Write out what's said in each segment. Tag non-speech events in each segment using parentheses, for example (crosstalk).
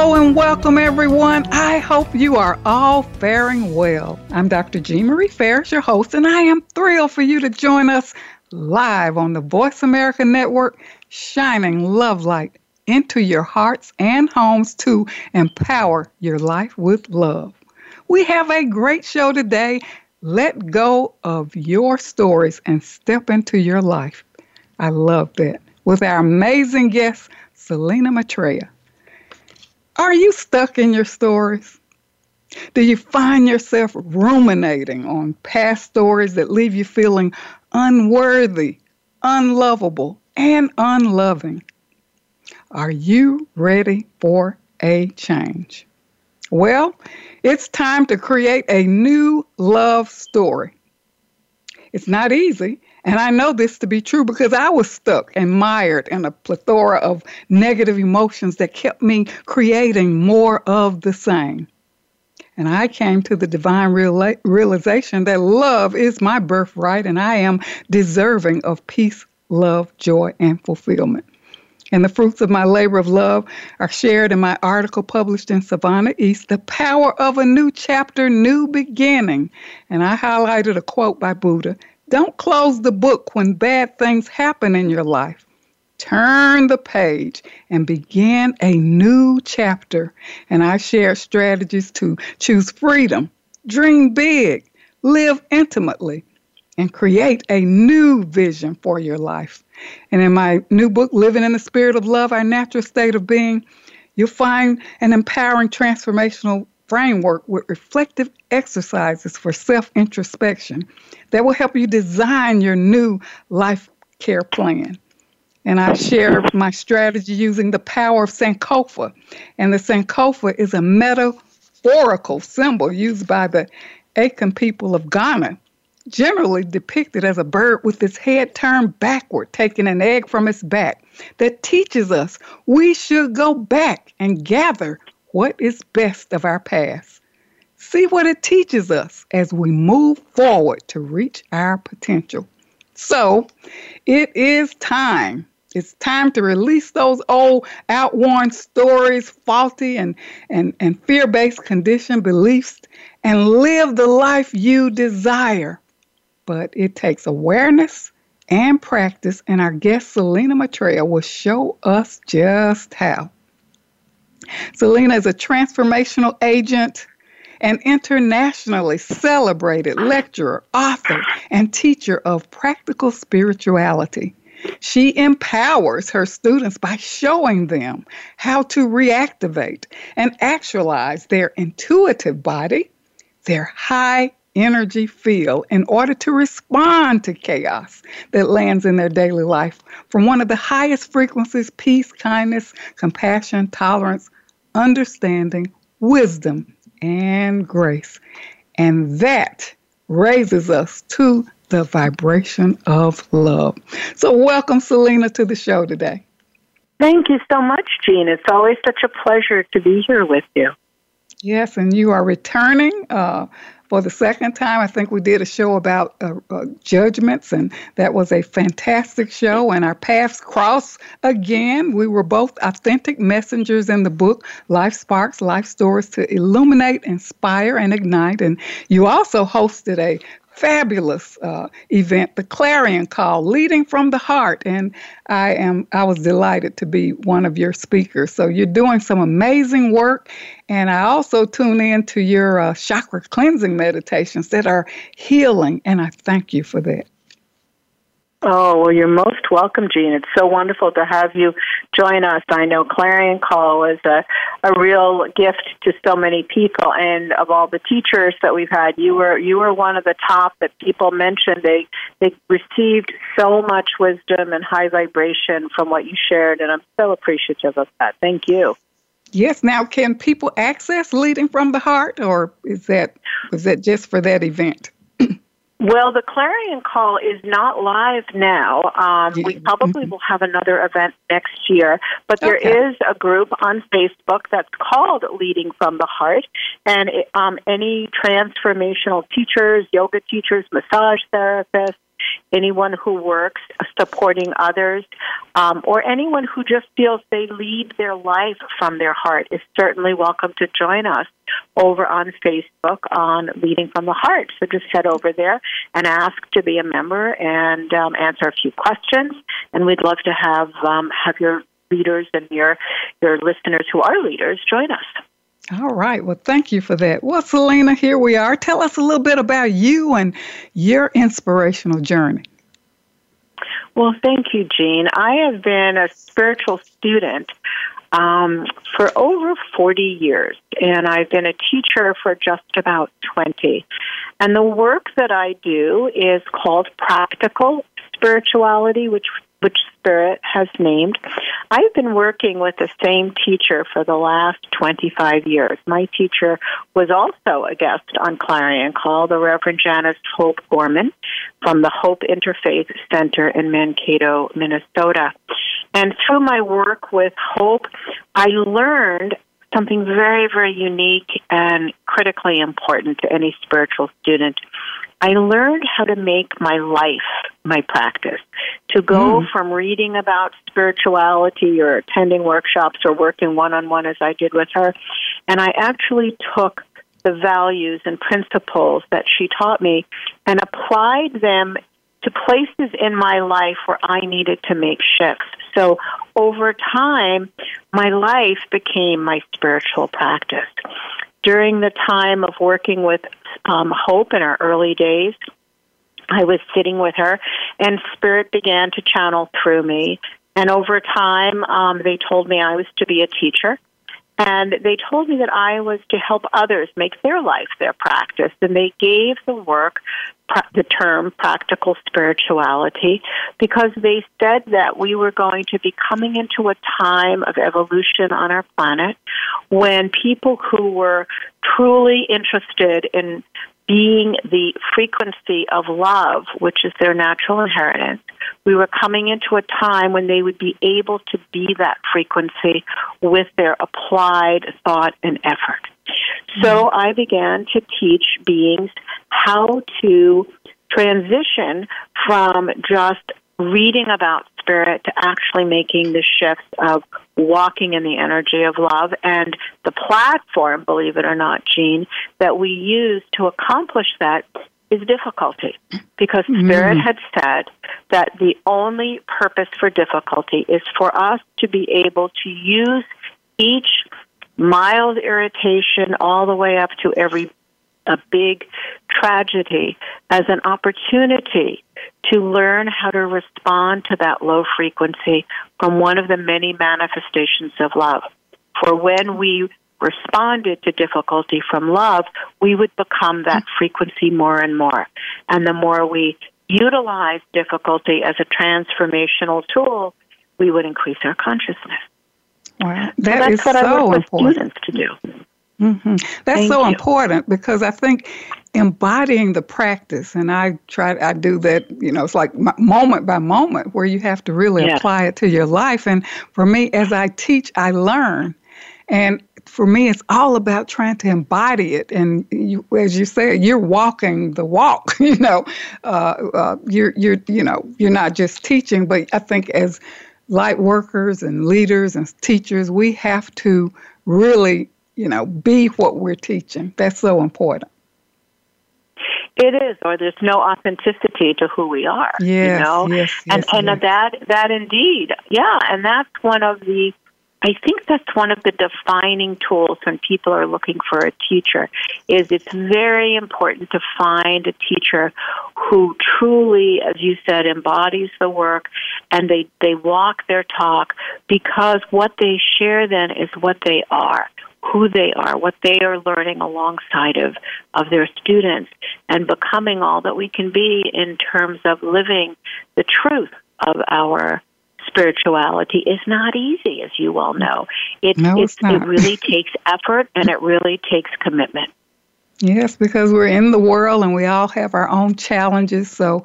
Hello and welcome, everyone. I hope you are all faring well. I'm Dr. Jean Marie Farish, your host, and I am thrilled for you to join us live on the Voice America Network, shining love light into your hearts and homes to empower your life with love. We have a great show today. Let go of your stories and step into your life. I love that. With our amazing guest, Selena Maitreya. Are you stuck in your stories? Do you find yourself ruminating on past stories that leave you feeling unworthy, unlovable, and unloving? Are you ready for a change? Well, it's time to create a new love story. It's not easy, and I know this to be true because I was stuck and mired in a plethora of negative emotions that kept me creating more of the same. And I came to the divine reala- realization that love is my birthright and I am deserving of peace, love, joy, and fulfillment. And the fruits of my labor of love are shared in my article published in Savannah East, The Power of a New Chapter, New Beginning. And I highlighted a quote by Buddha don't close the book when bad things happen in your life. Turn the page and begin a new chapter. And I share strategies to choose freedom, dream big, live intimately, and create a new vision for your life. And in my new book, Living in the Spirit of Love, Our Natural State of Being, you'll find an empowering transformational framework with reflective exercises for self introspection that will help you design your new life care plan. And I share my strategy using the power of Sankofa. And the Sankofa is a metaphorical symbol used by the Akan people of Ghana, generally depicted as a bird with its head turned backward, taking an egg from its back, that teaches us we should go back and gather what is best of our past. See what it teaches us as we move forward to reach our potential. So, it is time. It's time to release those old outworn stories, faulty and, and, and fear based conditioned beliefs, and live the life you desire. But it takes awareness and practice, and our guest Selena Maitreya will show us just how. Selena is a transformational agent, an internationally celebrated lecturer, author, and teacher of practical spirituality. She empowers her students by showing them how to reactivate and actualize their intuitive body, their high energy field in order to respond to chaos that lands in their daily life from one of the highest frequencies peace, kindness, compassion, tolerance, understanding, wisdom, and grace. And that raises us to the vibration of love. So, welcome, Selena, to the show today. Thank you so much, Jean. It's always such a pleasure to be here with you. Yes, and you are returning uh, for the second time. I think we did a show about uh, uh, judgments, and that was a fantastic show. And our paths cross again. We were both authentic messengers in the book, Life Sparks, Life Stories to Illuminate, Inspire, and Ignite. And you also hosted a fabulous uh, event, the Clarion Call, leading from the heart, and I am I was delighted to be one of your speakers. So you're doing some amazing work, and I also tune in to your uh, chakra cleansing meditations that are healing, and I thank you for that. Oh, well, you're most welcome, Jean. It's so wonderful to have you join us. I know Clarion Call is a, a real gift to so many people, and of all the teachers that we've had, you were you were one of the top that people mentioned. They they received so much wisdom and high vibration from what you shared, and I'm so appreciative of that. Thank you. Yes. Now, can people access leading from the heart, or is that is that just for that event? Well, the Clarion Call is not live now. Um, we probably will have another event next year, but there Okay. is a group on Facebook that's called Leading from the Heart, and it, um, any transformational teachers, yoga teachers, massage therapists, anyone who works supporting others, um, or anyone who just feels they lead their life from their heart is certainly welcome to join us over on Facebook on Leading from the Heart. So just head over there and ask to be a member and um, answer a few questions. And we'd love to have um, have your leaders and your your listeners who are leaders join us. All right. Well, thank you for that. Well, Selena, here we are. Tell us a little bit about you and your inspirational journey. Well, thank you, Jean. I have been a spiritual student um, for over 40 years, and I've been a teacher for just about 20. And the work that I do is called practical spirituality, which which Spirit has named. I've been working with the same teacher for the last 25 years. My teacher was also a guest on Clarion Call, the Reverend Janice Hope Gorman from the Hope Interfaith Center in Mankato, Minnesota. And through my work with Hope, I learned something very, very unique and critically important to any spiritual student. I learned how to make my life my practice. To go hmm. from reading about spirituality or attending workshops or working one on one as I did with her, and I actually took the values and principles that she taught me and applied them to places in my life where I needed to make shifts. So over time, my life became my spiritual practice. During the time of working with um, Hope in our early days, I was sitting with her, and Spirit began to channel through me. And over time, um, they told me I was to be a teacher. And they told me that I was to help others make their life their practice. And they gave the work the term practical spirituality because they said that we were going to be coming into a time of evolution on our planet when people who were truly interested in being the frequency of love, which is their natural inheritance, we were coming into a time when they would be able to be that frequency with their applied thought and effort. So mm-hmm. I began to teach beings how to transition from just reading about spirit to actually making the shifts of walking in the energy of love and the platform, believe it or not, Jean, that we use to accomplish that is difficulty. Because mm-hmm. spirit had said that the only purpose for difficulty is for us to be able to use each mild irritation all the way up to every a big tragedy as an opportunity to learn how to respond to that low frequency from one of the many manifestations of love. For when we responded to difficulty from love, we would become that frequency more and more. And the more we utilize difficulty as a transformational tool, we would increase our consciousness. Wow, So that's is what I so work with important. students to do. Hmm That's Thank so you. important because I think embodying the practice, and I try, I do that. You know, it's like moment by moment where you have to really Yes. apply it to your life. And for me, as I teach, I learn, and for me, it's all about trying to embody it. And you, as you said, you're walking the walk. (laughs) You know, uh, uh, you're you're you know you're not just teaching, but I think as light workers and leaders and teachers, we have to really you know, be what we're teaching. That's so important. It is, or there's no authenticity to who we are. Yes, you know, yes, and yes, and yes. that that indeed, yeah, and that's one of the. I think that's one of the defining tools when people are looking for a teacher. Is it's very important to find a teacher who truly, as you said, embodies the work and they they walk their talk because what they share then is what they are who they are, what they are learning alongside of, of their students, and becoming all that we can be in terms of living the truth of our spirituality is not easy, as you well know. It, No, it, it's not. it really takes effort and it really takes commitment. Yes, because we're in the world and we all have our own challenges. So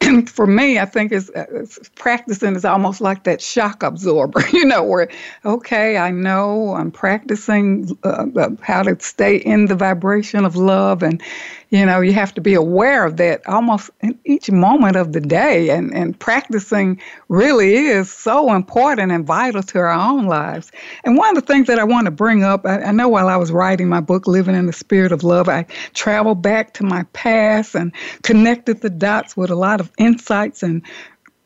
(clears throat) for me, I think it's, it's, practicing is almost like that shock absorber, (laughs) you know, where, okay, I know I'm practicing uh, uh, how to stay in the vibration of love. And, you know, you have to be aware of that almost in each moment of the day. And, and practicing really is so important and vital to our own lives. And one of the things that I want to bring up, I, I know while I was writing my book, Living in the Spirit of Love, I traveled back to my past and connected the dots with a lot of insights and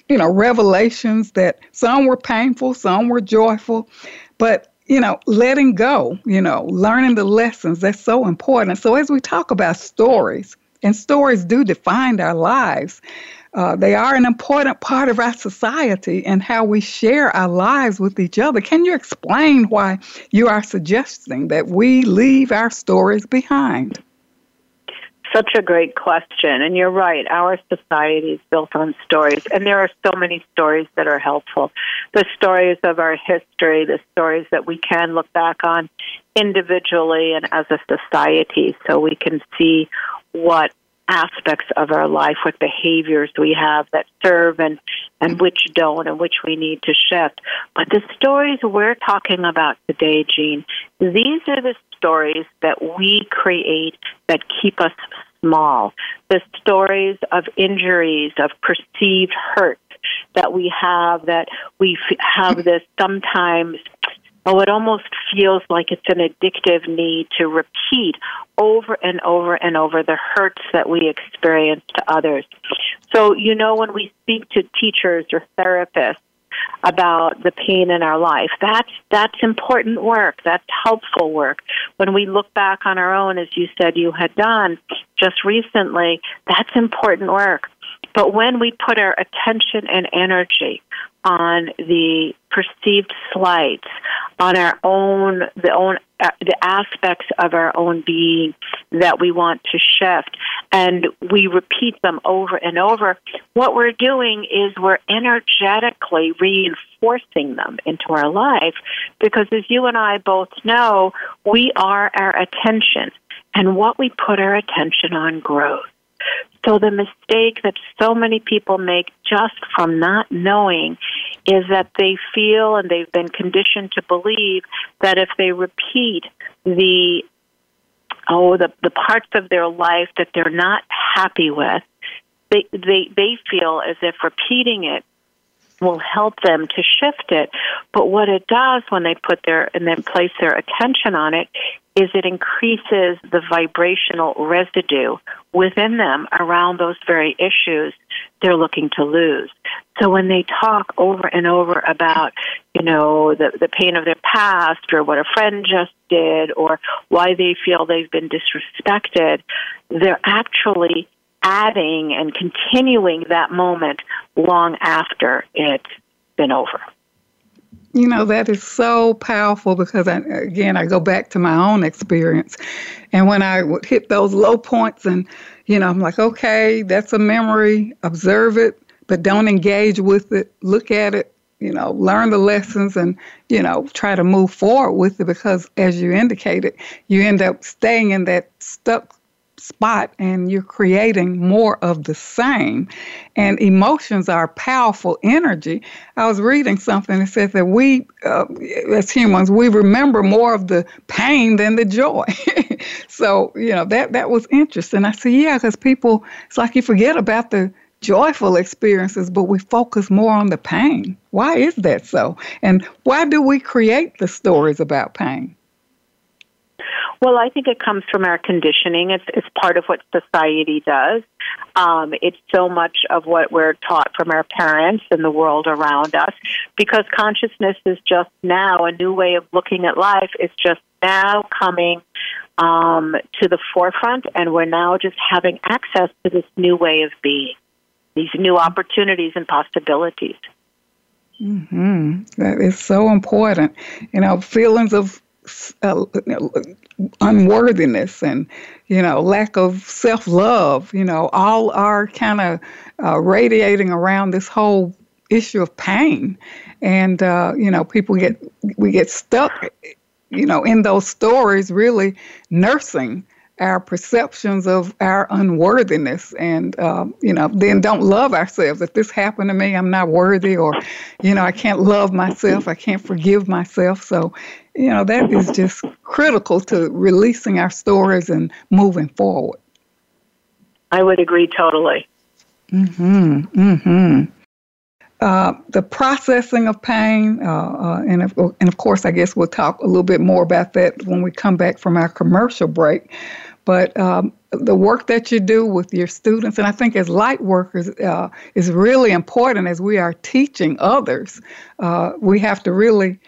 you know revelations that some were painful some were joyful but you know letting go you know learning the lessons that's so important so as we talk about stories and stories do define our lives uh, they are an important part of our society and how we share our lives with each other. Can you explain why you are suggesting that we leave our stories behind? Such a great question. And you're right, our society is built on stories. And there are so many stories that are helpful. The stories of our history, the stories that we can look back on individually and as a society so we can see what aspects of our life, what behaviors we have that serve and, and which don't and which we need to shift. But the stories we're talking about today, Jean, these are the stories that we create that keep us small. The stories of injuries, of perceived hurt that we have, that we have this sometimes oh, it almost feels like it's an addictive need to repeat over and over and over the hurts that we experience to others. So, you know, when we speak to teachers or therapists, about the pain in our life. That's that's important work. That's helpful work. When we look back on our own, as you said you had done just recently, that's important work. But when we put our attention and energy on the perceived slights, on our own, the own, uh, the aspects of our own being that we want to shift, and we repeat them over and over, what we're doing is we're energetically reinforcing them into our life because as you and I both know, we are our attention and what we put our attention on grows. So the mistake that so many people make just from not knowing is that they feel and they've been conditioned to believe that if they repeat the oh the the parts of their life that they're not happy with they they they feel as if repeating it will help them to shift it. But what it does when they put their and then place their attention on it is it increases the vibrational residue within them around those very issues they're looking to lose. So when they talk over and over about, you know, the, the pain of their past or what a friend just did or why they feel they've been disrespected, they're actually adding and continuing that moment long after it's been over. You know, that is so powerful because, I, again, I go back to my own experience. And when I would hit those low points, and, you know, I'm like, okay, that's a memory, observe it, but don't engage with it, look at it, you know, learn the lessons and, you know, try to move forward with it because, as you indicated, you end up staying in that stuck spot and you're creating more of the same. And emotions are powerful energy. I was reading something that says that we, uh, as humans, we remember more of the pain than the joy. (laughs) so, you know, that, that was interesting. I said, yeah, because people, it's like you forget about the joyful experiences, but we focus more on the pain. Why is that so? And why do we create the stories about pain? Well, I think it comes from our conditioning. It's it's part of what society does. Um, it's so much of what we're taught from our parents and the world around us. Because consciousness is just now a new way of looking at life. It's just now coming um, to the forefront, and we're now just having access to this new way of being, these new opportunities and possibilities. Mm-hmm. That is so important. You know, feelings of uh, unworthiness and you know lack of self-love you know all are kind of uh, radiating around this whole issue of pain. And uh, you know people get we get stuck you know in those stories really nursing our perceptions of our unworthiness. And uh, you know then don't love ourselves. If this happened to me i'm not worthy or you know i can't love myself. I can't forgive myself. So you know that is just critical to releasing our stories and moving forward i would agree totally mm-hmm mm-hmm uh, the processing of pain, uh, uh, and, of, and of course, I guess we'll talk a little bit more about that when we come back from our commercial break. But um, the work that you do with your students, and I think as light workers, uh, is really important as we are teaching others. Uh, we have to really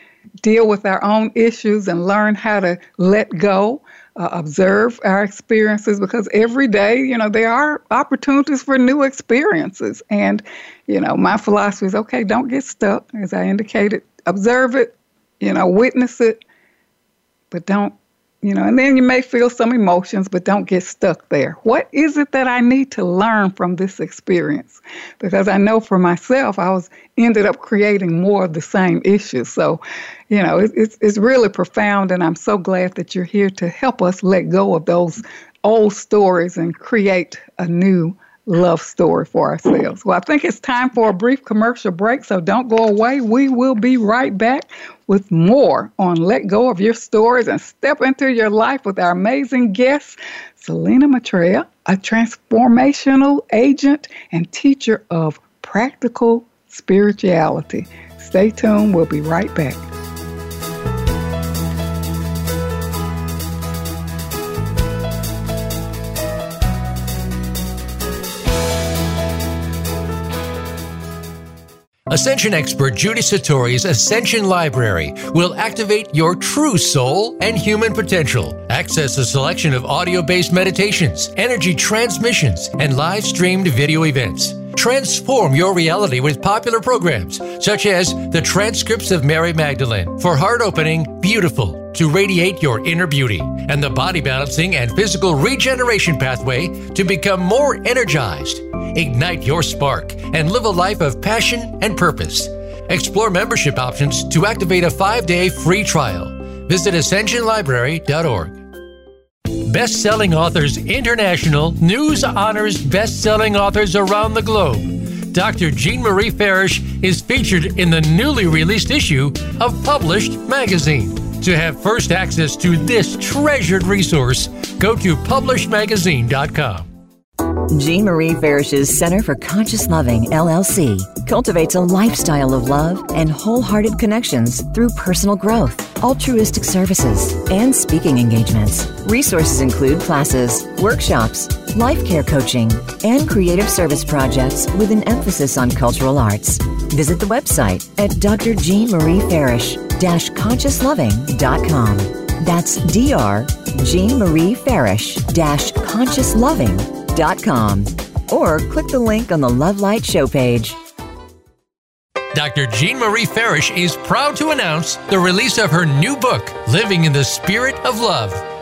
deal with our own issues and learn how to let go uh, observe our experiences because every day, you know, there are opportunities for new experiences. And, you know, my philosophy is okay, don't get stuck, as I indicated, observe it, you know, witness it, but don't you know, and then you may feel some emotions, but don't get stuck there. What is it that I need to learn from this experience? Because I know for myself, I was ended up creating more of the same issues. So, you know, it, it's it's really profound, and I'm so glad that you're here to help us let go of those old stories and create a new love story for ourselves. Well, I think it's time for a brief commercial break, so don't go away. We will be right back with more on Let Go of Your Stories and Step into Your Life with our amazing guest, Selena Maitreya, a transformational agent and teacher of practical spirituality. Stay tuned, we'll be right back. Ascension expert Judy Satori's Ascension Library will activate your true soul and human potential. Access a selection of audio based meditations, energy transmissions, and live streamed video events. Transform your reality with popular programs such as the transcripts of Mary Magdalene for heart opening, beautiful to radiate your inner beauty, and the body balancing and physical regeneration pathway to become more energized. Ignite your spark and live a life of passion and purpose. Explore membership options to activate a five day free trial. Visit ascensionlibrary.org. Best Selling Authors International news honors best selling authors around the globe. Dr. Jean Marie Farish is featured in the newly released issue of Published Magazine. To have first access to this treasured resource, go to publishedmagazine.com. Jean Marie Farish's Center for Conscious Loving, LLC, cultivates a lifestyle of love and wholehearted connections through personal growth, altruistic services, and speaking engagements. Resources include classes, workshops, life care coaching, and creative service projects with an emphasis on cultural arts. Visit the website at drjeanmariefarish-consciousloving.com. That's Dr. Jean Marie Farish consciousloving.com or click the link on the Love Light show page. Dr. Jean Marie Farish is proud to announce the release of her new book, Living in the Spirit of Love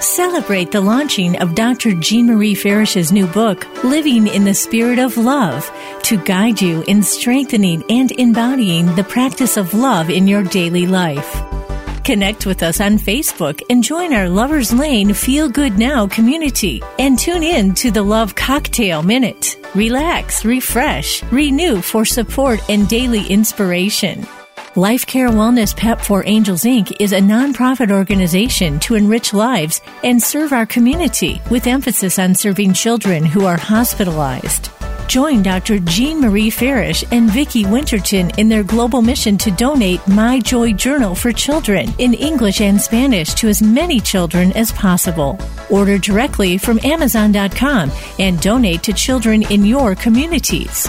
Celebrate the launching of Dr. Jean Marie Farish's new book, Living in the Spirit of Love, to guide you in strengthening and embodying the practice of love in your daily life. Connect with us on Facebook and join our Lovers Lane Feel Good Now community and tune in to the Love Cocktail Minute. Relax, refresh, renew for support and daily inspiration. Life Care Wellness PEP for Angels Inc. is a nonprofit organization to enrich lives and serve our community with emphasis on serving children who are hospitalized. Join Dr. Jean Marie Farish and Vicki Winterton in their global mission to donate My Joy Journal for children in English and Spanish to as many children as possible. Order directly from Amazon.com and donate to children in your communities.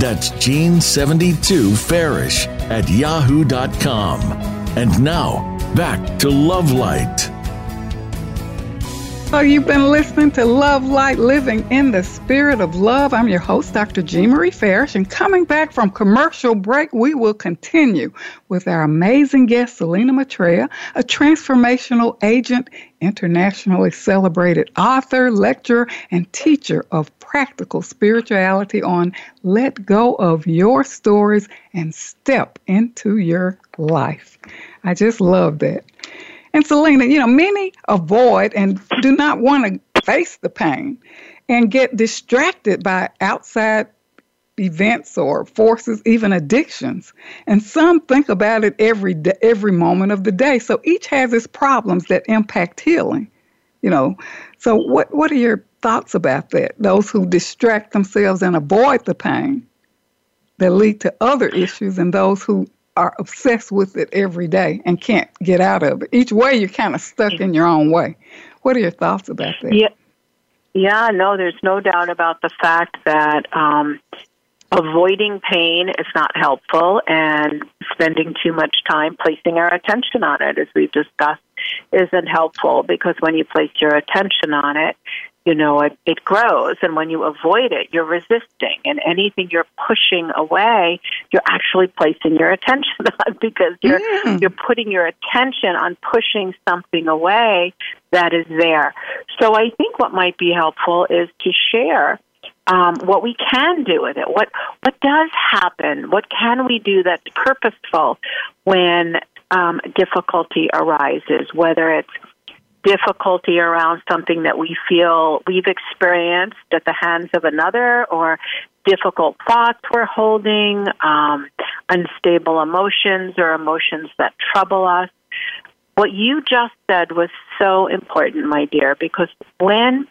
That's Jean72Farish at yahoo.com. And now, back to Love Light. So, you've been listening to Love Light Living in the Spirit of Love. I'm your host, Dr. Jean Marie Farish, and coming back from commercial break, we will continue with our amazing guest, Selena Maitreya, a transformational agent, internationally celebrated author, lecturer, and teacher of practical spirituality on Let Go of Your Stories and Step into Your Life. I just love that. And Selena, you know, many avoid and do not want to face the pain and get distracted by outside events or forces, even addictions. And some think about it every day, every moment of the day. So each has its problems that impact healing. You know, so what what are your thoughts about that? Those who distract themselves and avoid the pain that lead to other issues, and those who are obsessed with it every day and can't get out of it. Each way, you're kind of stuck in your own way. What are your thoughts about that? Yeah, yeah. No, there's no doubt about the fact that um, avoiding pain is not helpful, and spending too much time placing our attention on it, as we've discussed, isn't helpful because when you place your attention on it, you know it, it grows. And when you avoid it you're resisting. And anything you're pushing away you're actually placing your (laughs) attention on because you're mm. you're putting your attention on pushing something away that is there. So i think what might be helpful is to share um, what we can do with it. What what does happen? What can we do that's purposeful when um, difficulty arises? Whether it's difficulty around something that we feel we've experienced at the hands of another or difficult thoughts we're holding, um, unstable emotions or emotions that trouble us. What you just said was so important, my dear, because when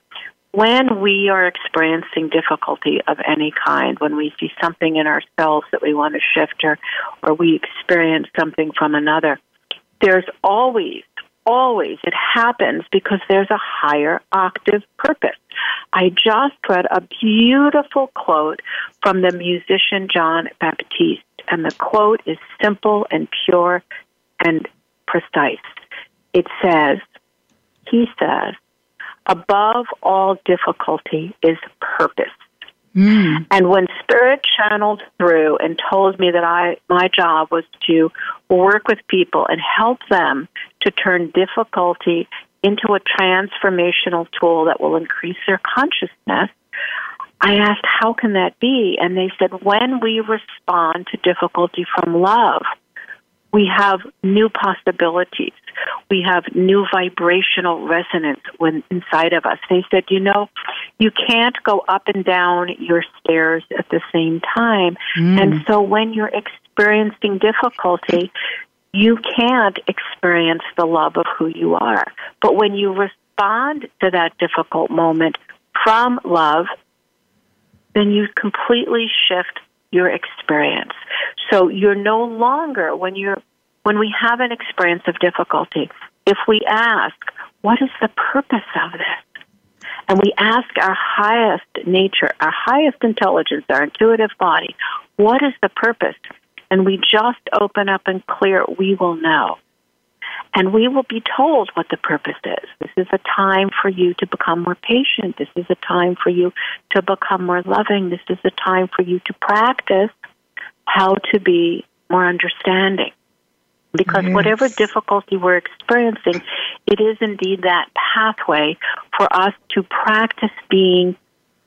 when we are experiencing difficulty of any kind, when we see something in ourselves that we want to shift or, or we experience something from another, there's always always. It happens because there's a higher octave purpose. I just read a beautiful quote from the musician Jon Batiste, and the quote is simple and pure and precise. It says, he says, above all difficulty is purpose. Mm. And when Spirit channeled through and told me that I my job was to work with people and help them to turn difficulty into a transformational tool that will increase their consciousness, I asked, how can that be? And they said, when we respond to difficulty from love, we have new possibilities. We have new vibrational resonance when inside of us. They said, you know, you can't go up and down your stairs at the same time. Mm. And so when you're experiencing difficulty, you can't experience the love of who you are. But when you respond to that difficult moment from love, then you completely shift your experience. So you're no longer when you're when we have an experience of difficulty, if we ask, what is the purpose of this? And we ask our highest nature, our highest intelligence, our intuitive body, what is the purpose? And we just open up and clear, we will know. And we will be told what the purpose is. This is a time for you to become more patient. This is a time for you to become more loving. This is a time for you to practice how to be more understanding. Because yes. whatever difficulty we're experiencing, it is indeed that pathway for us to practice being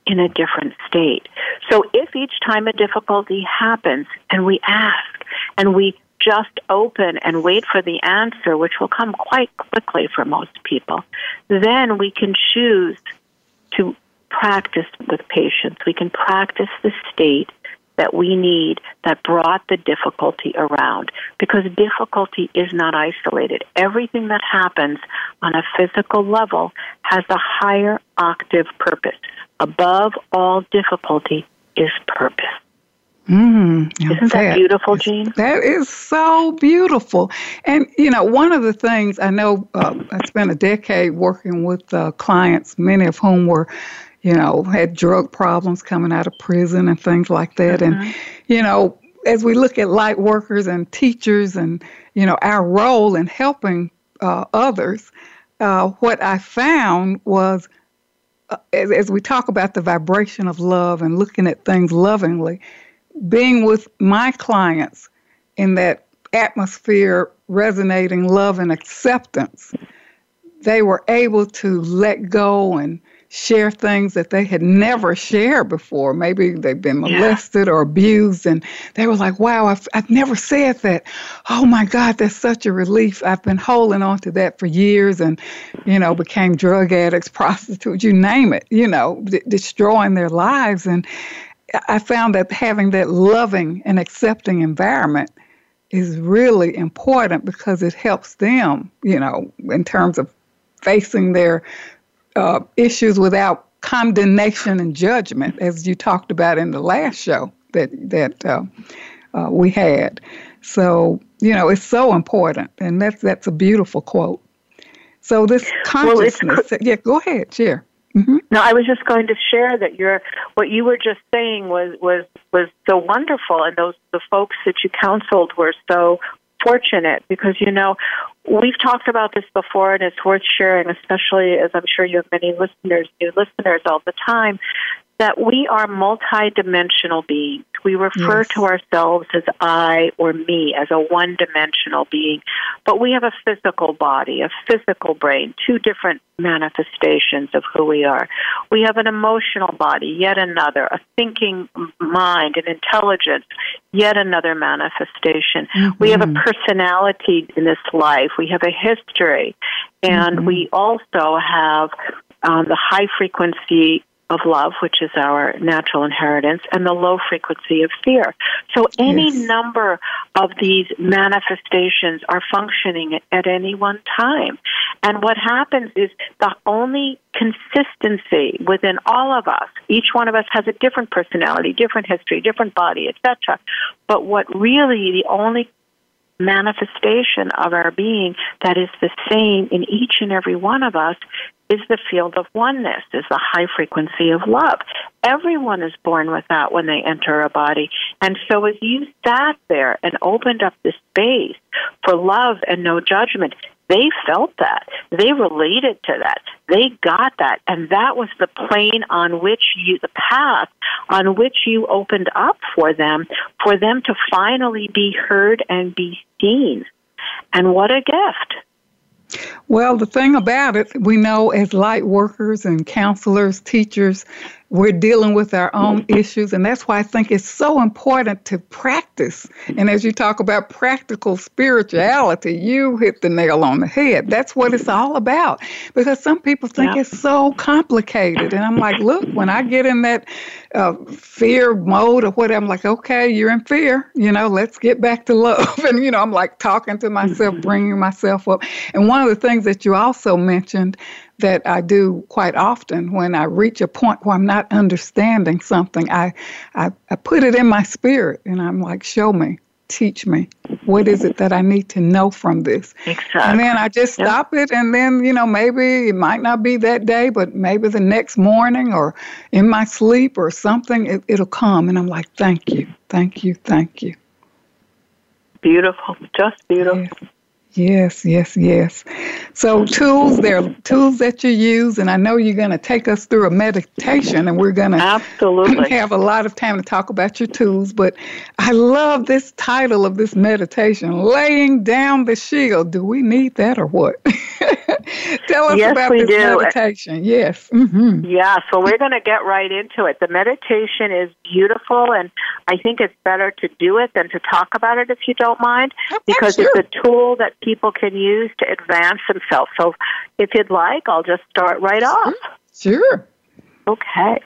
in a different state. So if each time a difficulty happens and we ask and we just open and wait for the answer, which will come quite quickly for most people, then we can choose to practice with patience. We can practice the state that we need that brought the difficulty around because difficulty is not isolated. Everything that happens on a physical level has a higher octave purpose. Above all difficulty is purpose. Mm, Isn't that, beautiful, Jean? That is so beautiful. And, you know, one of the things I know uh, I spent a decade working with uh, clients, many of whom were, you know, had drug problems coming out of prison and things like that. Mm-hmm. And, you know, as we look at light workers and teachers and, you know, our role in helping uh, others, uh, what I found was uh, as, as we talk about the vibration of love and looking at things lovingly, being with my clients in that atmosphere resonating love and acceptance, they were able to let go and share things that they had never shared before. Maybe they've been molested yeah. or abused, and they were like, wow, I've, I've never said that. Oh my God, that's such a relief. I've been holding on to that for years and, you know, became drug addicts, (laughs) prostitutes, you name it, you know, d- destroying their lives. And I found that having that loving and accepting environment is really important because it helps them, you know, in terms of facing their uh, issues without condemnation and judgment, as you talked about in the last show that that uh, uh, we had. So you know, it's so important, and that's that's a beautiful quote. So this consciousness, well, yeah, go ahead, share. Mm-hmm. No, I was just going to share that your what you were just saying was was was so wonderful, and those the folks that you counseled were so fortunate because you know we've talked about this before, and it's worth sharing, especially as I'm sure you have many listeners, new listeners all the time that we are multidimensional beings. We refer yes. to ourselves as I or me, as a one dimensional being, but we have a physical body, a physical brain, two different manifestations of who we are. We have an emotional body, yet another, a thinking mind, an intelligence, yet another manifestation. Mm-hmm. We have a personality in this life, we have a history, and mm-hmm. we also have um, the high frequency of love, which is our natural inheritance, and the low frequency of fear. So any yes. number of these manifestations are functioning at any one time. And what happens is the only consistency within all of us, each one of us has a different personality, different history, different body, etc. But what really the only manifestation of our being that is the same in each and every one of us is the field of oneness, is the high frequency of love. Everyone is born with that when they enter a body. And so as you sat there and opened up the space for love and no judgment, they felt that. They related to that. They got that. And that was the plane on which you, the path on which you opened up for them, for them to finally be heard and be seen. And what a gift. Well, the thing about it, we know as light workers and counselors, teachers, we're dealing with our own issues, and that's why I think it's so important to practice. And as you talk about practical spirituality, you hit the nail on the head. That's what it's all about. Because some people think yeah. it's so complicated, and I'm like, look, when I get in that uh, fear mode or whatever, I'm like, okay, you're in fear. You know, let's get back to love. (laughs) And you know, I'm like talking to myself, mm-hmm. bringing myself up. And one of the things that you also mentioned that I do quite often when I reach a point where I'm not understanding something. I, I, I put it in my spirit and I'm like, show me, teach me. What is it that I need to know from this? Exactly. And then I just stop yep. it and then, you know, maybe it might not be that day, but maybe the next morning or in my sleep or something, it, it'll come. And I'm like, thank you, thank you, thank you. Beautiful, just beautiful. Yes. Yes, yes, yes. So tools, there are tools that you use, and I know you're going to take us through a meditation, and we're going to absolutely (clears throat) have a lot of time to talk about your tools. But I love this title of this meditation, "Laying Down the Shield." Do we need that or what? (laughs) Tell us yes, about this do. meditation. Yes. Mm-hmm. Yeah. So we're going to get right into it. The meditation is beautiful, and I think it's better to do it than to talk about it, if you don't mind, because sure. it's a tool that people can use to advance themselves. So if you'd like, I'll just start right off. Sure. Okay.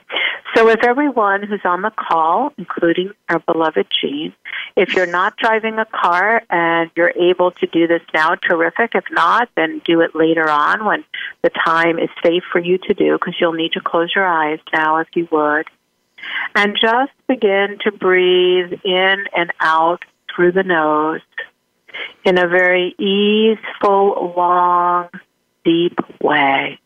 So if everyone who's on the call, including our beloved Jean, if you're not driving a car and you're able to do this now, terrific. If not, then do it later on when the time is safe for you to do because you'll need to close your eyes now if you would. And just begin to breathe in and out through the nose in a very easeful, long, deep way.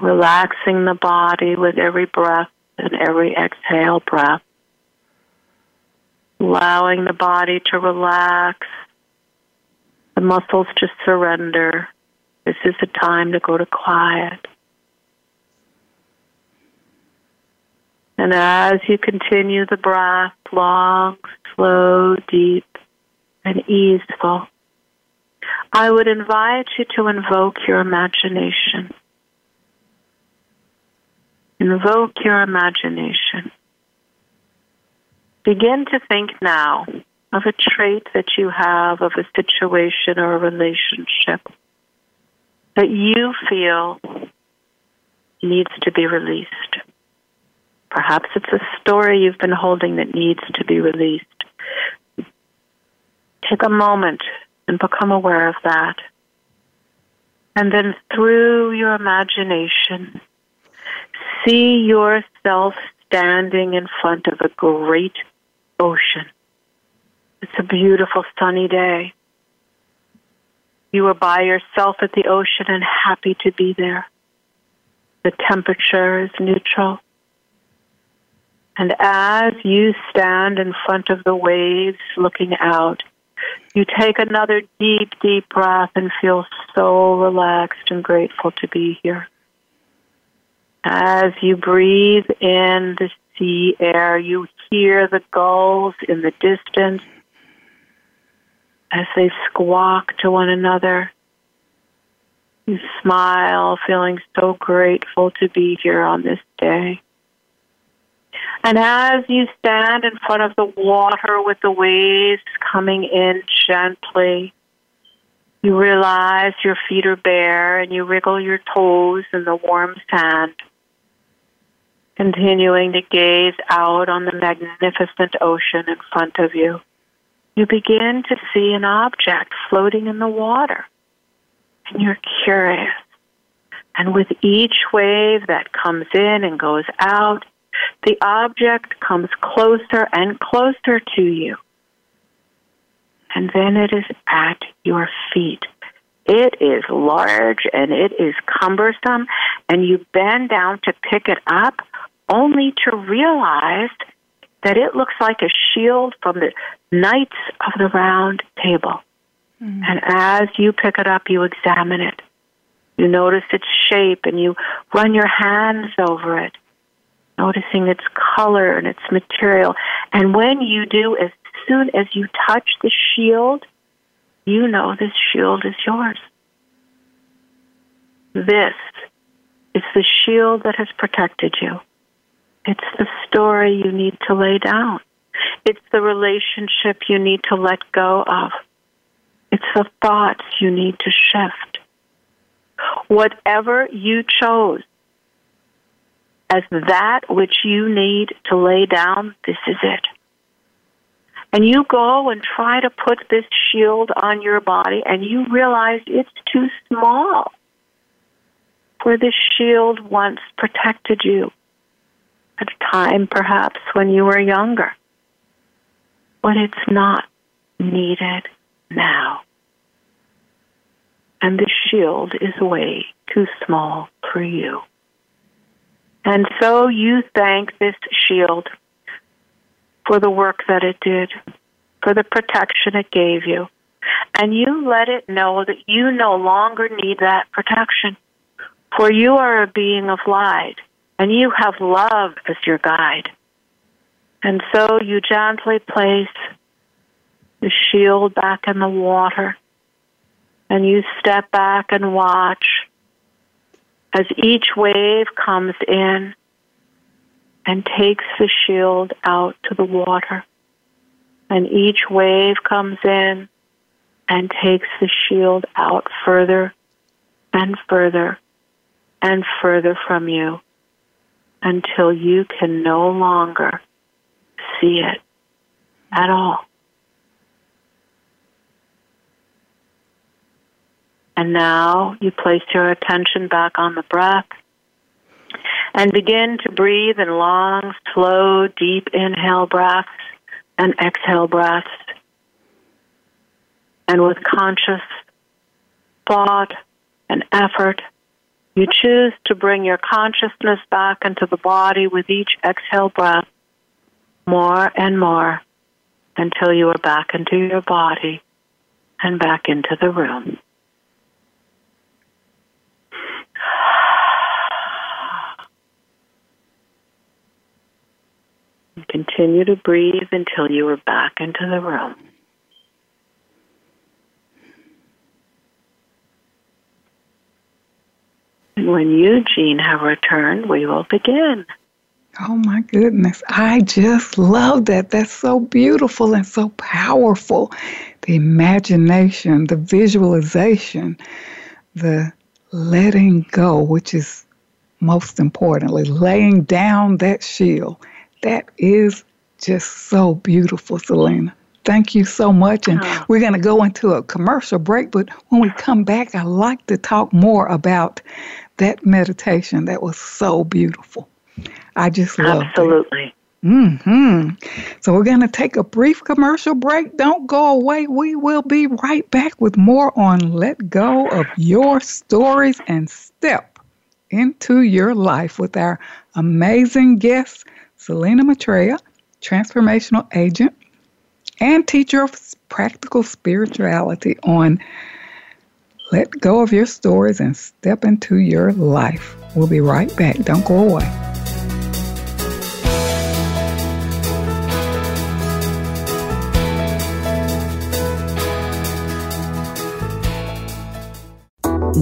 Relaxing the body with every breath and every exhale breath. Allowing the body to relax, the muscles to surrender. This is a time to go to quiet. And as you continue the breath, long, slow, deep, and easeful, I would invite you to invoke your imagination. Invoke your imagination. Begin to think now of a trait that you have, of a situation or a relationship that you feel needs to be released. Perhaps it's a story you've been holding that needs to be released. Take a moment and become aware of that. And then through your imagination, see yourself standing in front of a great ocean. It's a beautiful sunny day. You are by yourself at the ocean and happy to be there. The temperature is neutral. And as you stand in front of the waves looking out, you take another deep, deep breath and feel so relaxed and grateful to be here. As you breathe in the sea air, you hear the gulls in the distance as they squawk to one another. You smile, feeling so grateful to be here on this day. And as you stand in front of the water with the waves coming in gently, you realize your feet are bare and you wriggle your toes in the warm sand, continuing to gaze out on the magnificent ocean in front of you. You begin to see an object floating in the water, and you're curious. And with each wave that comes in and goes out, the object comes closer and closer to you. And then it is at your feet. It is large and it is cumbersome, and you bend down to pick it up only to realize that it looks like a shield from the Knights of the Round Table. Mm. And as you pick it up, you examine it. You notice its shape and you run your hands over it noticing its color and its material. And when you do, as soon as you touch the shield, you know this shield is yours. This is the shield that has protected you. It's the story you need to lay down. It's the relationship you need to let go of. It's the thoughts you need to shift. Whatever you chose as that which you need to lay down, this is it. And you go and try to put this shield on your body, and you realize it's too small. For this shield once protected you at a time perhaps when you were younger. But it's not needed now. And the shield is way too small for you. And so you thank this shield for the work that it did, for the protection it gave you. And you let it know that you no longer need that protection. For you are a being of light, and you have love as your guide. And so you gently place the shield back in the water, and you step back and watch as each wave comes in and takes the shield out to the water, and each wave comes in and takes the shield out further and further and further from you until you can no longer see it at all. And now you place your attention back on the breath And begin to breathe in long, slow, deep inhale breaths and exhale breaths. And with conscious thought and effort, you choose to bring your consciousness back into the body with each exhale breath more and more until you are back into your body and back into the room. Continue to breathe until you are back into the room. And when you, Jean, have returned, we will begin. Oh my goodness. I just love that. That's so beautiful and so powerful. The imagination, the visualization, the letting go, which is most importantly, laying down that shield. That is just so beautiful, Selena. Thank you so much. And oh. we're going to go into a commercial break, but when we come back, I'd like to talk more about that meditation. That was so beautiful. I just love it. Absolutely. Hmm. So we're going to take a brief commercial break. Don't go away. We will be right back with more on Let Go of Your Stories and Step into Your Life with our amazing guest, Selena Maitreya, transformational agent and teacher of practical spirituality on Let Go of Your Stories and Step into Your Life. We'll be right back. Don't go away.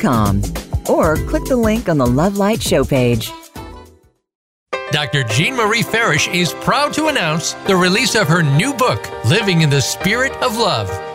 com, or click the link on the Love Light show page. Dr. Jean Marie Farish is proud to announce the release of her new book, Living in the Spirit of Love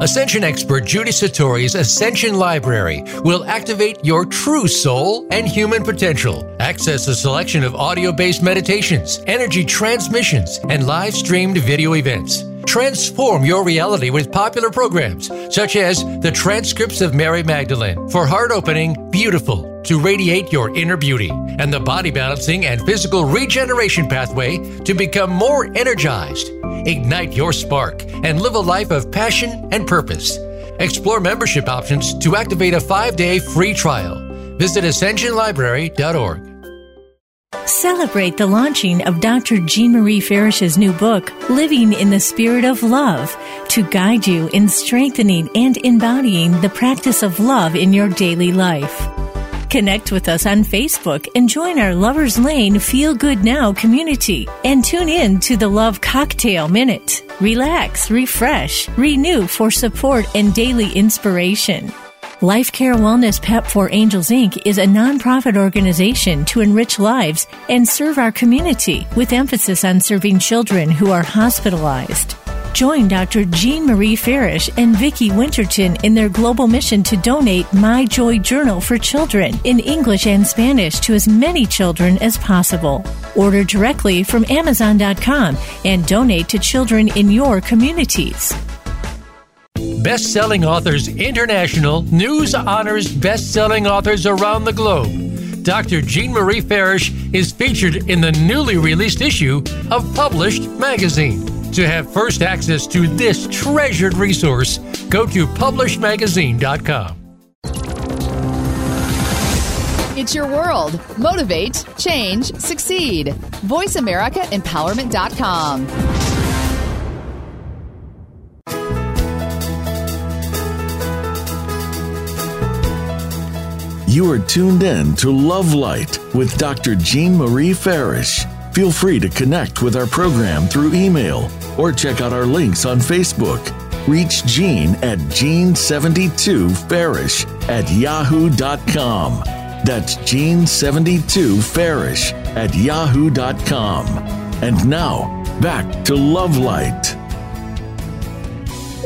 Ascension expert Judy Satori's Ascension Library will activate your true soul and human potential. Access a selection of audio based meditations, energy transmissions, and live streamed video events. Transform your reality with popular programs such as the transcripts of Mary Magdalene for heart opening, beautiful, to radiate your inner beauty, and the body balancing and physical regeneration pathway to become more energized ignite your spark, and live a life of passion and purpose. Explore membership options to activate a five day free trial. Visit ascensionlibrary.org. Celebrate the launching of Dr. Jean Marie Farish's new book, Living in the Spirit of Love, to guide you in strengthening and embodying the practice of love in your daily life. Connect with us on Facebook and join our Lovers Lane Feel Good Now community. And tune in to the Love Cocktail Minute. Relax, refresh, renew for support and daily inspiration. Life Care Wellness PEP for Angels Inc. is a nonprofit organization to enrich lives and serve our community with emphasis on serving children who are hospitalized. Join Dr. Jean Marie Farish and Vicki Winterton in their global mission to donate My Joy Journal for children in English and Spanish to as many children as possible. Order directly from Amazon.com and donate to children in your communities. Best Selling Authors International news honors best selling authors around the globe. Dr. Jean Marie Farish is featured in the newly released issue of Published Magazine. To have first access to this treasured resource, go to publishmagazine.com. It's your world. Motivate, change, succeed. VoiceAmericaEmpowerment.com. You are tuned in to Love Light with Dr. Jean Marie Farish. Feel free to connect with our program through email or check out our links on Facebook. Reach Jean at Jean72Farish at yahoo.com. That's Jean72Farish at yahoo.com. And now, back to Love Light.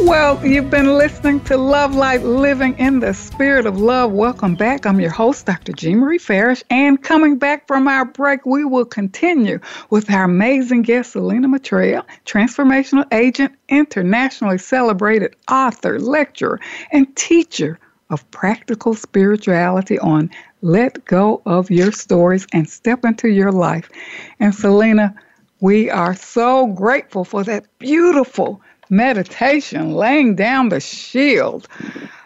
Well, you've been listening to Love Light Living in the Spirit of Love. Welcome back. I'm your host, Dr. Jean Marie Farish. And coming back from our break, we will continue with our amazing guest, Selena Maitreya, transformational agent, internationally celebrated author, lecturer, and teacher of practical spirituality on Let Go of Your Stories and Step into Your Life. And Selena, we are so grateful for that beautiful meditation, laying down the shield.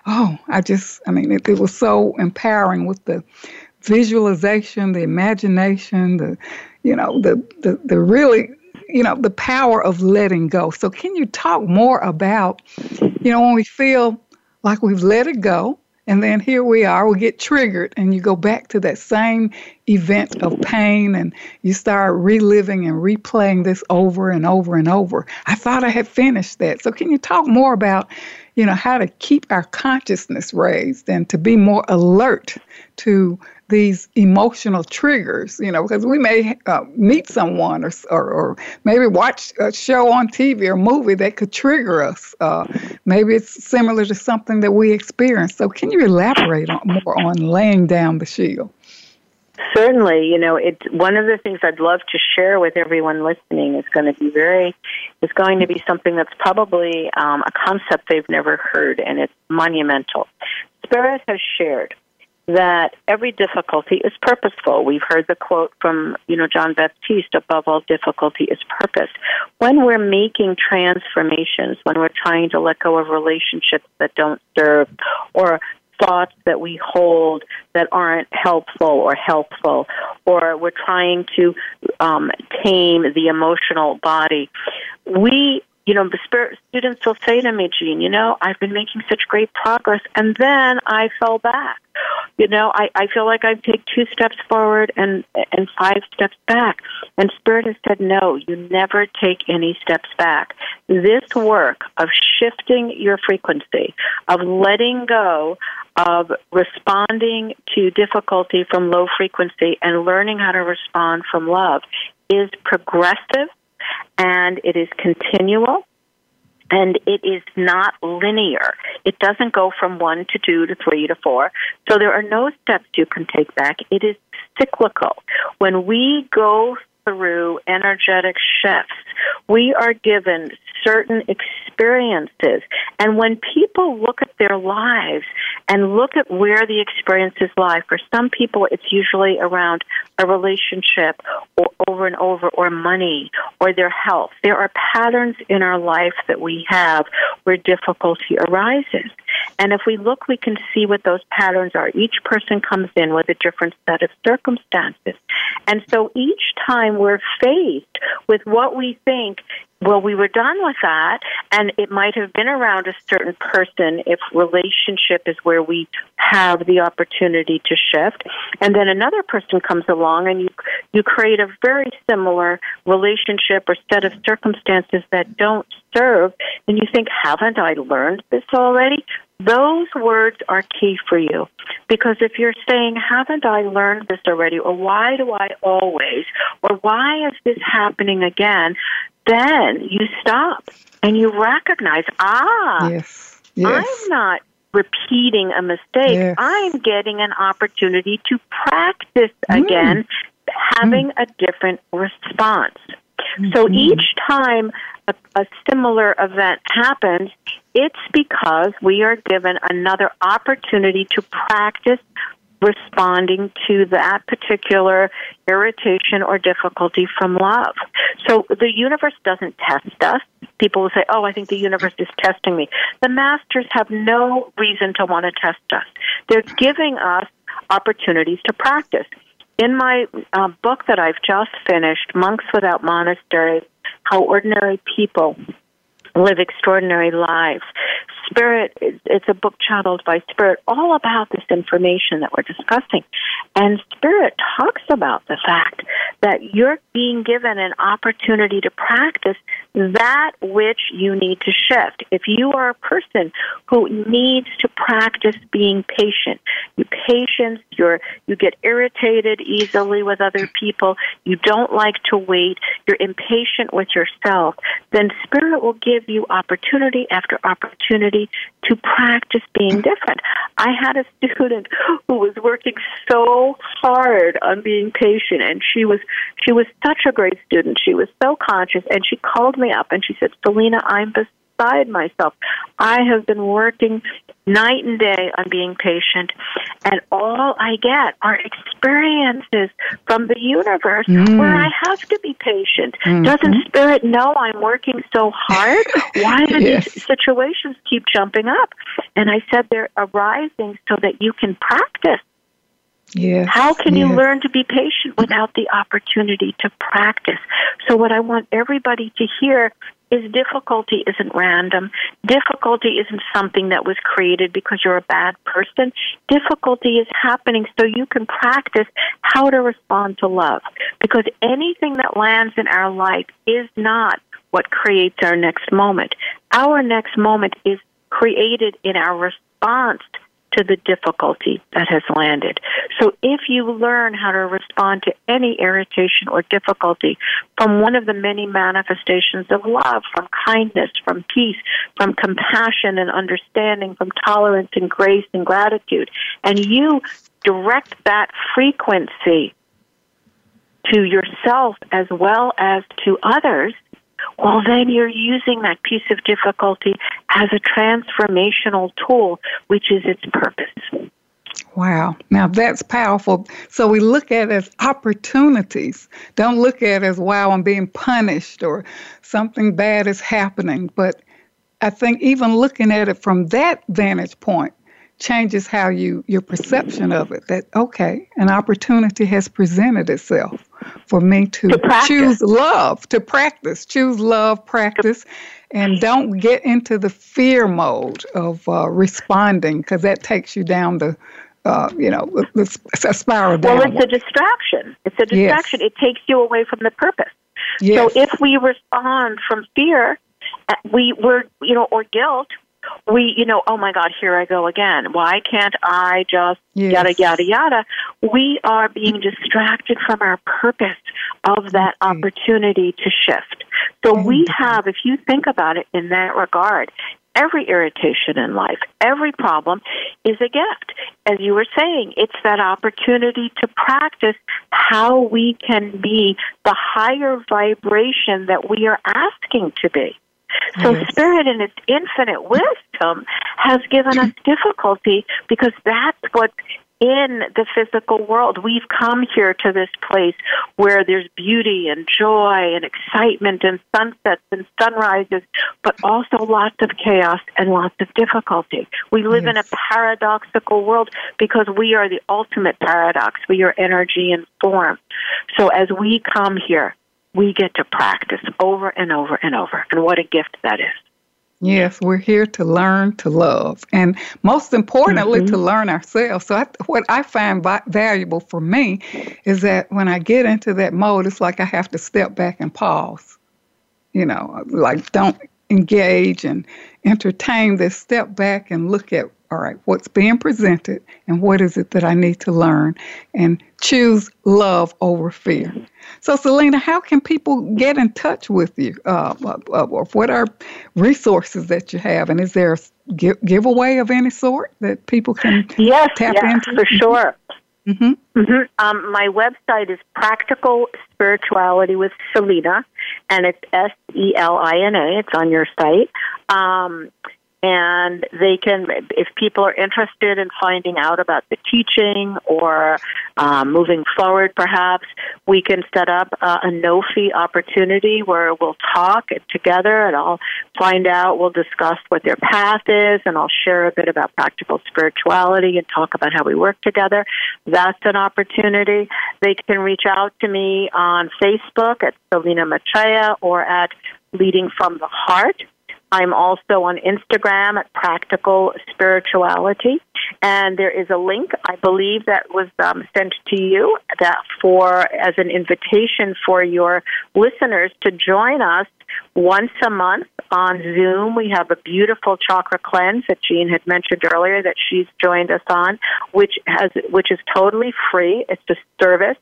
Oh, I just, I mean, it, it was so empowering with the visualization, the imagination, the, you know, the, the, the really, you know, the power of letting go. So, can you talk more about, you know, when we feel like we've let it go, and then here we are, we get triggered, and you go back to that same event of pain, and you start reliving and replaying this over and over and over. I thought I had finished that. So, can you talk more about, you know, how to keep our consciousness raised and to be more alert to these emotional triggers, you know, because we may uh, meet someone or, or, or, maybe watch a show on TV or movie that could trigger us. Uh, maybe it's similar to something that we experience. So, can you elaborate on, more on laying down the shield? Certainly, you know, it's one of the things I'd love to share with everyone listening is going to be very, is going to be something that's probably um, a concept they've never heard, and it's monumental. Spirit has shared that every difficulty is purposeful. We've heard the quote from, you know, Jon Batiste, above all difficulty is purpose. When we're making transformations, when we're trying to let go of relationships that don't serve or thoughts that we hold that aren't helpful or helpful, or we're trying to um, tame the emotional body, we you know, the spirit students will say to me, Jean, you know, I've been making such great progress, and then I fell back. You know, I, I feel like I take two steps forward and and five steps back. And Spirit has said, no, you never take any steps back. This work of shifting your frequency, of letting go of responding to difficulty from low frequency and learning how to respond from love is progressive and it is continual and it is not linear. It doesn't go from one to two to three to four. So there are no steps you can take back. It is cyclical. When we go through energetic shifts, we are given certain experiences. And when people look at their lives and look at where the experiences lie, for some people it's usually around a relationship or over and over or money or their health. There are patterns in our life that we have where difficulty arises. And if we look, we can see what those patterns are. Each person comes in with a different set of circumstances. And so each time we're faced with what we think well, we were done with that, and it might have been around a certain person if relationship is where we have the opportunity to shift. And then another person comes along, and you you create a very similar relationship or set of circumstances that don't serve. And you think, haven't I learned this already? Those words are key for you because if you're saying, haven't I learned this already? Or why do I always? Or why is this happening again? then you stop and you recognize, ah, yes. Yes. I'm not repeating a mistake. Yes. I'm getting an opportunity to practice mm. again, having mm. a different response. Mm-hmm. So each time a, a similar event happens, it's because we are given another opportunity to practice responding to that particular irritation or difficulty from love. So the universe doesn't test us. People will say, Oh, I think the universe is testing me. The masters have no reason to want to test us. They're giving us opportunities to practice. In my uh, book that I've just finished, Monks Without Monasteries How Ordinary People Live Extraordinary Lives, Spirit, it's a book channeled by Spirit all about this information that we're discussing. And Spirit talks about the fact that you're being given an opportunity to practice that which you need to shift. If you are a person who needs to practice being patient, you patience, you're, you get irritated easily with other people, you don't like to wait, you're impatient with yourself, then Spirit will give you opportunity after opportunity to practice being different. I had a student who was working so hard on being patient and she was she was such a great student. She was so conscious and she called me up and she said, Selena, I'm beside myself. I have been working night and day on being patient, and all I get are experiences from the universe mm. where I have to be patient. Mm-hmm. Doesn't Spirit know I'm working so hard? (laughs) Why do yes. these situations keep jumping up? And I said they're arising so that you can practice. Yes, How can yes. you learn to be patient without the opportunity to practice? So, what I want everybody to hear is difficulty isn't random. Difficulty isn't something that was created because you're a bad person. Difficulty is happening so you can practice how to respond to love. Because anything that lands in our life is not what creates our next moment. Our next moment is created in our response to the difficulty that has landed. So if you learn how to respond to any irritation or difficulty from one of the many manifestations of love, from kindness, from peace, from compassion and understanding, from tolerance and grace and gratitude, and you direct that frequency to yourself as well as to others, well, then you're using that piece of difficulty as a transformational tool, which is its purpose. Wow. Now that's powerful. So we look at it as opportunities. Don't look at it as, wow, I'm being punished or something bad is happening. But I think even looking at it from that vantage point changes how you your perception of it that okay an opportunity has presented itself for me to, to choose love to practice choose love practice and don't get into the fear mode of uh, responding because that takes you down the uh, you know the, the spiral down. well it's a distraction it's a distraction yes. it takes you away from the purpose yes. so if we respond from fear uh, we were you know or guilt we, you know, oh my God, here I go again. Why can't I just yes. yada, yada, yada? We are being distracted from our purpose of that opportunity to shift. So we have, if you think about it in that regard, every irritation in life, every problem is a gift. As you were saying, it's that opportunity to practice how we can be the higher vibration that we are asking to be. So yes. Spirit in its infinite wisdom has given us difficulty because that's what in the physical world. We've come here to this place where there's beauty and joy and excitement and sunsets and sunrises, but also lots of chaos and lots of difficulty. We live yes. in a paradoxical world because we are the ultimate paradox. We are energy and form. So as we come here, we get to practice over and over and over. And what a gift that is. Yes, we're here to learn to love, and most importantly, mm-hmm. to learn ourselves. So, I, what I find vi- valuable for me is that when I get into that mode, it's like I have to step back and pause. You know, like don't engage and entertain this. Step back and look at all right, what's being presented and what is it that I need to learn and choose love over fear. So, Selena, how can people get in touch with you? Uh, uh, uh what are resources that you have? And is there a give, giveaway of any sort that people can yes, tap yes, into? for sure. Mm-hmm. Mm-hmm. Um, my website is Practical Spirituality with Selena, and it's S E L I N A. It's on your site. Um, and they can, if people are interested in finding out about the teaching or um, moving forward, perhaps we can set up a no fee opportunity where we'll talk together and I'll find out, we'll discuss what their path is, and I'll share a bit about practical spirituality and talk about how we work together. That's an opportunity. They can reach out to me on Facebook at Selena Maitreya or at Leading from the Heart. I'm also on Instagram at Practical Spirituality, and there is a link I believe that was um, sent to you that for as an invitation for your listeners to join us once a month on Zoom. We have a beautiful chakra cleanse that Jean had mentioned earlier that she's joined us on, which has which is totally free. It's a service,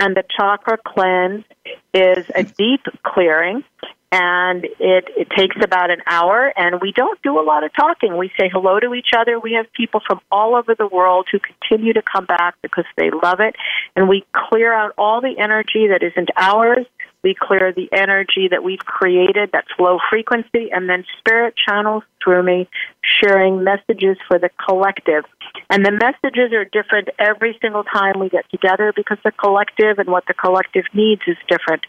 and the chakra cleanse is a deep clearing and it, it takes about an hour and we don't do a lot of talking. We say hello to each other. We have people from all over the world who continue to come back because they love it and we clear out all the energy that isn't ours we clear the energy that we've created that's low frequency and then spirit channels through me sharing messages for the collective and the messages are different every single time we get together because the collective and what the collective needs is different.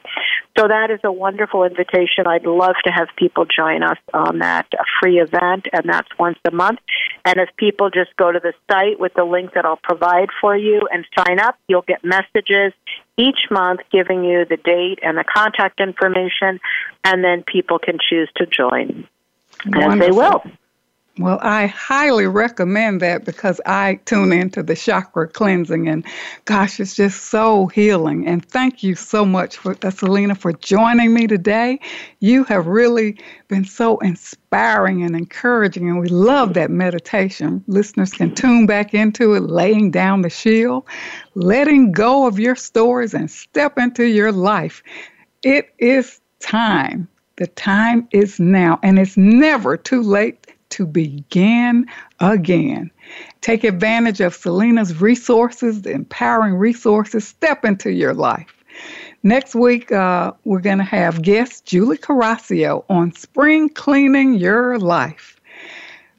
So that is a wonderful invitation. I'd love to have people join us on that free event, and that's once a month. And if people just go to the site with the link that I'll provide for you and sign up, you'll get messages each month giving you the date and the contact information, and then people can choose to join. Wonderful. As they will. Well, I highly recommend that because I tune into the chakra cleansing, and gosh, it's just so healing. And thank you so much, for, uh, Selena, for joining me today. You have really been so inspiring and encouraging, and we love that meditation. Listeners can tune back into it, laying down the shield, letting go of your stories, and step into your life. It is time. The time is now, and it's never too late to begin again. Take advantage of Selena's resources, the empowering resources. Step into your life. Next week, uh, we're going to have guest Julie Carrascio on spring cleaning your life.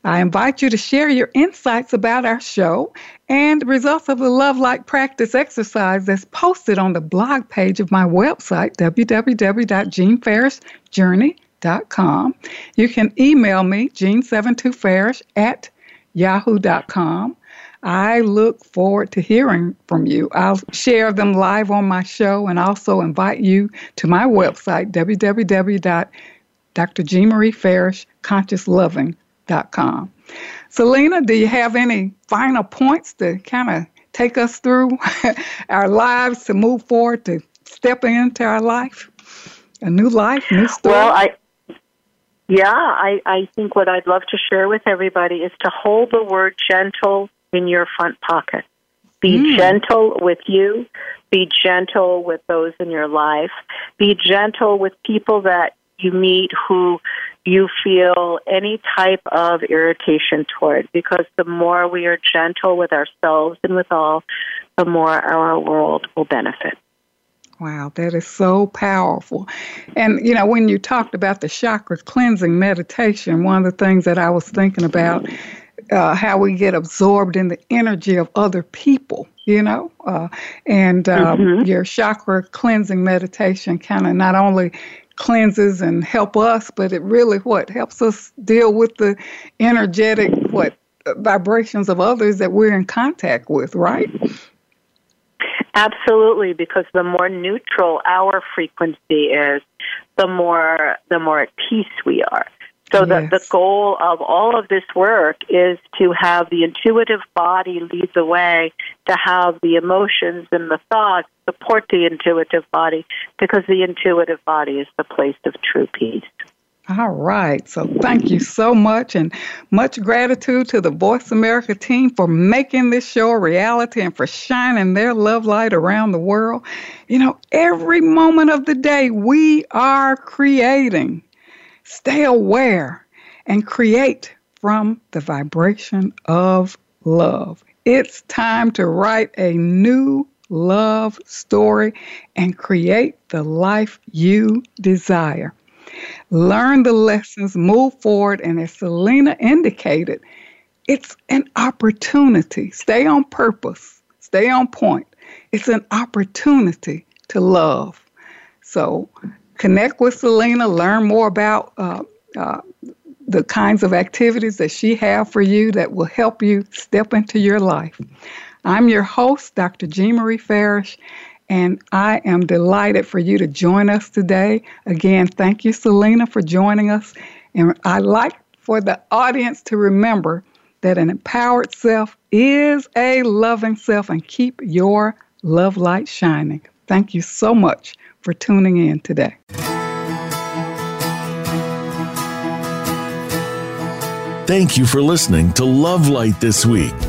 I invite you to share your insights about our show and results of the Love Light Practice exercise that's posted on the blog page of my website, www.jeanfarishjourney.com com. You can email me, jean72farish at yahoo.com. I look forward to hearing from you. I'll share them live on my show and also invite you to my website, www.drjeanmariefarishconsciousloving.com. Selena, do you have any final points to kind of take us through (laughs) our lives to move forward, to step into our life? A new life, new story? Well, I, yeah, I, I think what I'd love to share with everybody is to hold the word gentle in your front pocket. Be mm. gentle with you. Be gentle with those in your life. Be gentle with people that you meet who you feel any type of irritation toward because the more we are gentle with ourselves and with all, the more our world will benefit. Wow, that is so powerful. And, you know, when you talked about the chakra cleansing meditation, one of the things that I was thinking about, uh, how we get absorbed in the energy of other people, you know, uh, and uh, mm-hmm. your chakra cleansing meditation kind of not only cleanses and help us, but it really what helps us deal with the energetic what vibrations of others that we're in contact with, right? Absolutely, because the more neutral our frequency is, the more the more at peace we are. So yes. the, the goal of all of this work is to have the intuitive body lead the way, to have the emotions and the thoughts support the intuitive body, because the intuitive body is the place of true peace. All right. So thank you so much and much gratitude to the Voice America team for making this show a reality and for shining their love light around the world. You know, every moment of the day we are creating. Stay aware and create from the vibration of love. It's time to write a new love story and create the life you desire. Learn the lessons, move forward, and as Selena indicated, it's an opportunity. Stay on purpose, stay on point. It's an opportunity to love. So connect with Selena, learn more about uh, uh, the kinds of activities that she have for you that will help you step into your life. I'm your host, Dr. Jean Marie Farish, and I am delighted for you to join us today. Again, thank you, Selena, for joining us. And I like for the audience to remember that an empowered self is a loving self and keep your love light shining. Thank you so much for tuning in today. Thank you for listening to Love Light this week.